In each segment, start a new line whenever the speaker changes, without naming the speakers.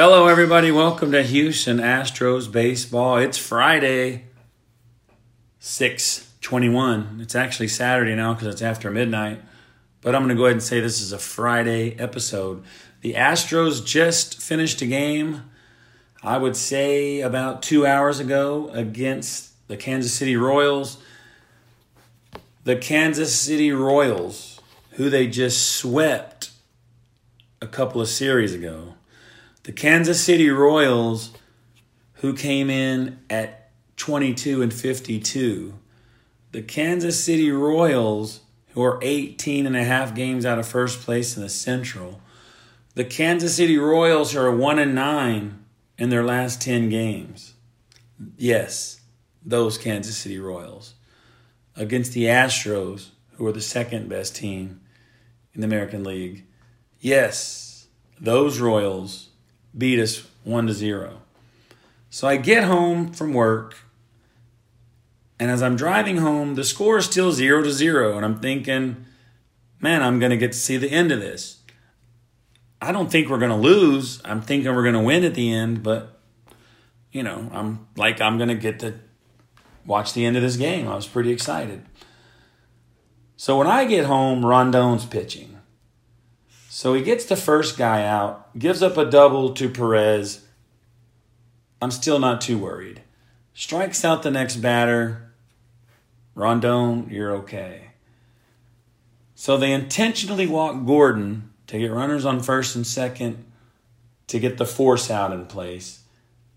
Hello, everybody. Welcome to Houston Astros baseball. It's Friday, six twenty-one. It's actually Saturday now because it's after midnight. But I'm going to go ahead and say this is a Friday episode. The Astros just finished a game, I would say about two hours ago, against the Kansas City Royals. The Kansas City Royals, who they just swept a couple of series ago. The Kansas City Royals, who came in at 22 and 52. The Kansas City Royals, who are 18 and a half games out of first place in the Central. The Kansas City Royals are 1 and 9 in their last 10 games. Yes, those Kansas City Royals. Against the Astros, who are the second best team in the American League. Yes, those Royals beat us 1 to 0. So I get home from work and as I'm driving home, the score is still 0 to 0 and I'm thinking, man, I'm going to get to see the end of this. I don't think we're going to lose. I'm thinking we're going to win at the end, but you know, I'm like I'm going to get to watch the end of this game. I was pretty excited. So when I get home, Rondon's pitching. So he gets the first guy out, gives up a double to Perez. I'm still not too worried. Strikes out the next batter. Rondon, you're okay. So they intentionally walk Gordon to get runners on first and second to get the force out in place.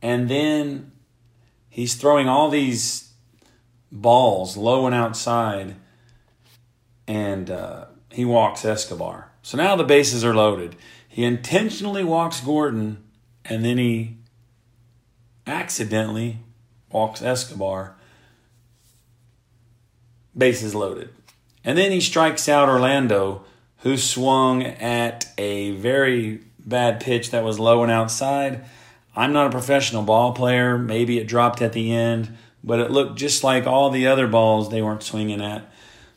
And then he's throwing all these balls low and outside, and uh, he walks Escobar. So now the bases are loaded. He intentionally walks Gordon, and then he accidentally walks Escobar. Bases loaded. And then he strikes out Orlando, who swung at a very bad pitch that was low and outside. I'm not a professional ball player. Maybe it dropped at the end, but it looked just like all the other balls they weren't swinging at.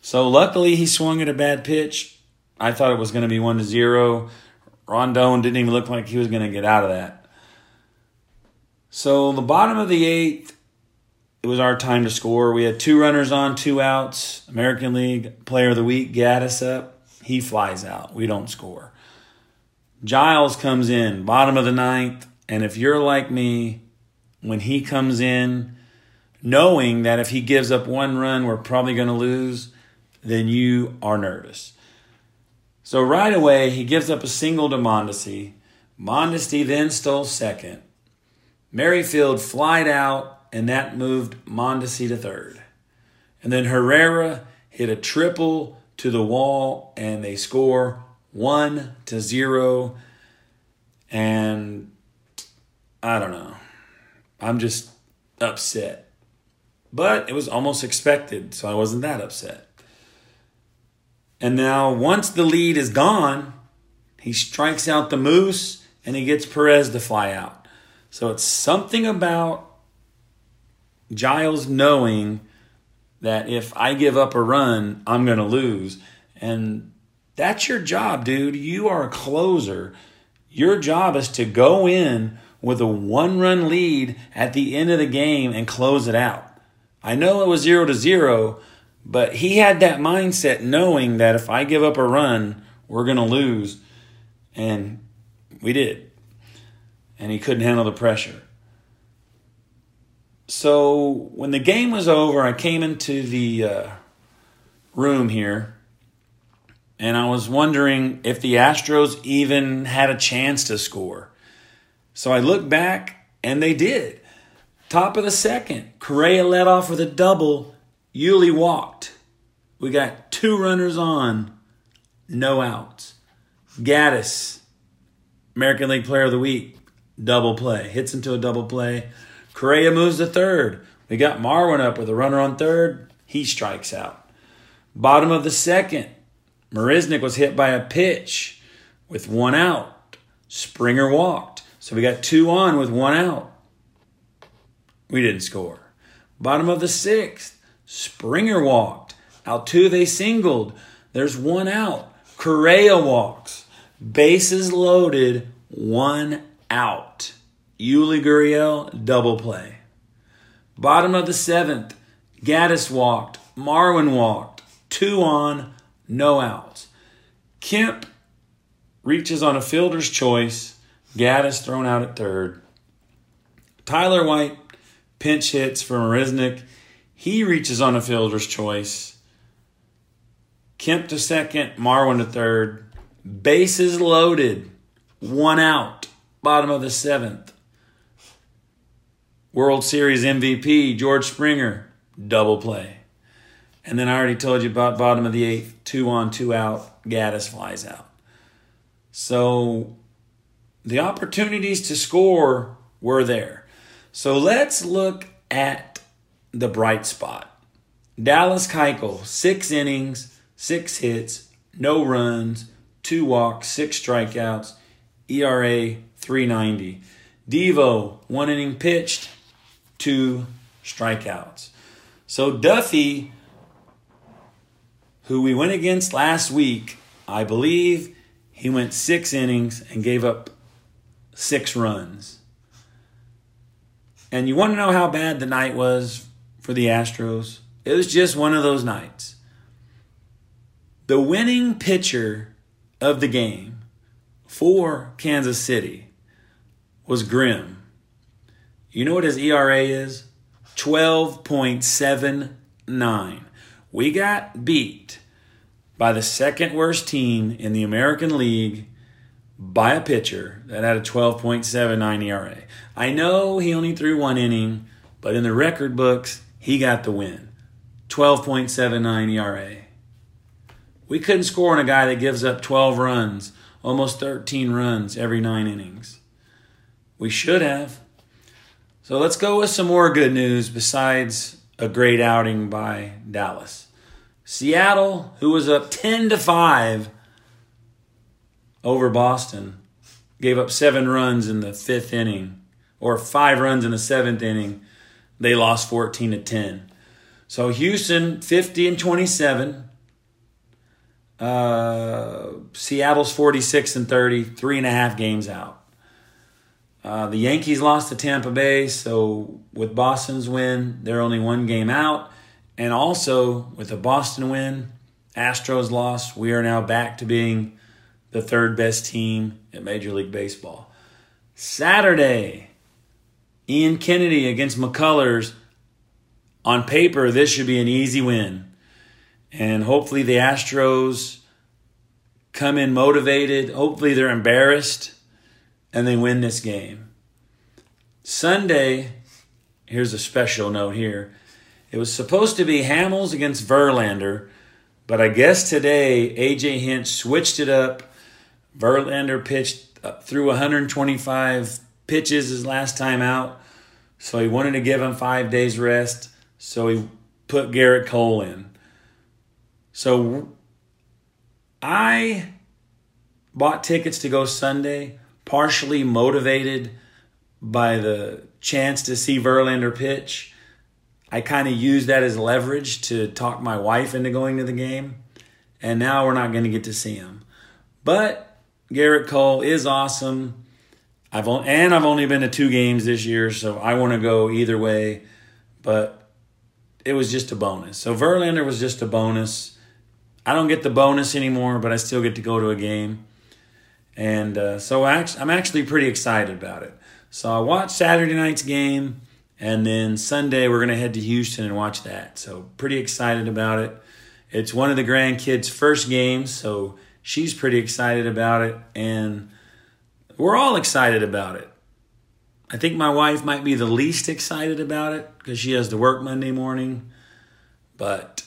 So luckily he swung at a bad pitch. I thought it was going to be 1 to 0. Rondon didn't even look like he was going to get out of that. So the bottom of the eighth, it was our time to score. We had two runners on, two outs. American League Player of the Week, Gattis up. He flies out. We don't score. Giles comes in, bottom of the ninth. And if you're like me, when he comes in, knowing that if he gives up one run, we're probably going to lose, then you are nervous. So right away, he gives up a single to Mondesi. Mondesi then stole second. Merrifield flied out, and that moved Mondesi to third. And then Herrera hit a triple to the wall, and they score one to zero. And I don't know. I'm just upset. But it was almost expected, so I wasn't that upset. And now, once the lead is gone, he strikes out the Moose and he gets Perez to fly out. So it's something about Giles knowing that if I give up a run, I'm going to lose. And that's your job, dude. You are a closer. Your job is to go in with a one run lead at the end of the game and close it out. I know it was zero to zero, but he had that mindset knowing that if I give up a run, we're going to lose. And we did. And he couldn't handle the pressure. So when the game was over, I came into the uh, room here and I was wondering if the Astros even had a chance to score. So I looked back and they did. Top of the second, Correa led off with a double. Yuli walked. We got two runners on, no outs. Gattis, American League Player of the Week, double play. Hits into a double play. Correa moves to third. We got Marwin up with a runner on third. He strikes out. Bottom of the second, Marisnick was hit by a pitch with one out. Springer walked. So we got two on with one out. We didn't score. Bottom of the sixth, Springer walked. Altuve singled. There's one out. Correa walks. Bases loaded, one out. Yuli Gurriel, double play. Bottom of the seventh, Gattis walked. Marwin walked. Two on, no outs. Kemp reaches on a fielder's choice. Gattis thrown out at third. Tyler White pinch hits for Marisnick. He reaches on a fielder's choice. Kemp to second, Marwin to third. Bases loaded, one out, bottom of the seventh. World Series MVP, George Springer, double play. And then I already told you about bottom of the eighth, two on, two out, Gattis flies out. So the opportunities to score were there. So let's look at the bright spot. Dallas Keuchel, six innings, six hits, no runs, two walks, six strikeouts, ERA 390. Devo, one inning pitched, two strikeouts. So Duffy, who we went against last week, I believe he went six innings and gave up six runs. And you want to know how bad the night was for the Astros? It was just one of those nights. The winning pitcher of the game for Kansas City was Grimm. You know what his ERA is? 12.79. We got beat by the second worst team in the American League by a pitcher that had a 12.79 ERA. I know he only threw one inning, but in the record books, he got the win. 12.79 ERA. We couldn't score on a guy that gives up 12 runs, almost 13 runs every nine innings. We should have. So let's go with some more good news besides a great outing by Dallas. Seattle, who was up 10 to 5 over Boston, gave up 7 runs in the 5th inning or 5 runs in the 7th inning. They lost 14 to 10. So Houston 50 and 27. Uh, Seattle's 46 and 30, three and a half games out. Uh, the Yankees lost to Tampa Bay, so with Boston's win, they're only one game out. And also with the Boston win, Astros lost, we are now back to being the third best team in Major League Baseball. Saturday, Ian Kennedy against McCullers. On paper, this should be an easy win. And hopefully the Astros come in motivated. Hopefully they're embarrassed and they win this game. Sunday, here's a special note here. It was supposed to be Hamels against Verlander, but I guess today AJ Hinch switched it up. Verlander pitched through 125 pitches his last time out, so he wanted to give him five days rest, so he put Gerrit Cole in. So I bought tickets to go Sunday partially motivated by the chance to see Verlander pitch. I kind of used that as leverage to talk my wife into going to the game. And now we're not going to get to see him. But Gerrit Cole is awesome. I've only, and I've only been to two games this year, so I want to go either way. But it was just a bonus. So Verlander was just a bonus. I don't get the bonus anymore, but I still get to go to a game. And uh, so I'm actually pretty excited about it. So I watched Saturday night's game, and then Sunday we're going to head to Houston and watch that. So pretty excited about it. It's one of the grandkids' first games, so she's pretty excited about it, and we're all excited about it. I think my wife might be the least excited about it because she has to work Monday morning, but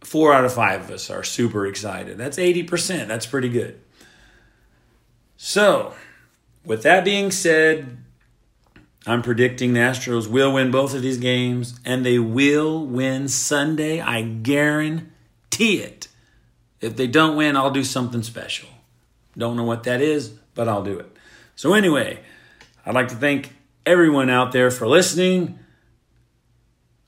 four out of five of us are super excited. That's 80%. That's pretty good. So, with that being said, I'm predicting the Astros will win both of these games, and they will win Sunday. I guarantee it. If they don't win, I'll do something special. Don't know what that is, but I'll do it. So, anyway, I'd like to thank everyone out there for listening.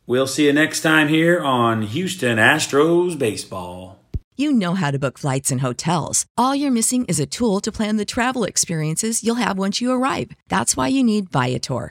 We'll see you next time here on Houston Astros Baseball.
You know how to book flights and hotels. All you're missing is a tool to plan the travel experiences you'll have once you arrive. That's why you need Viator.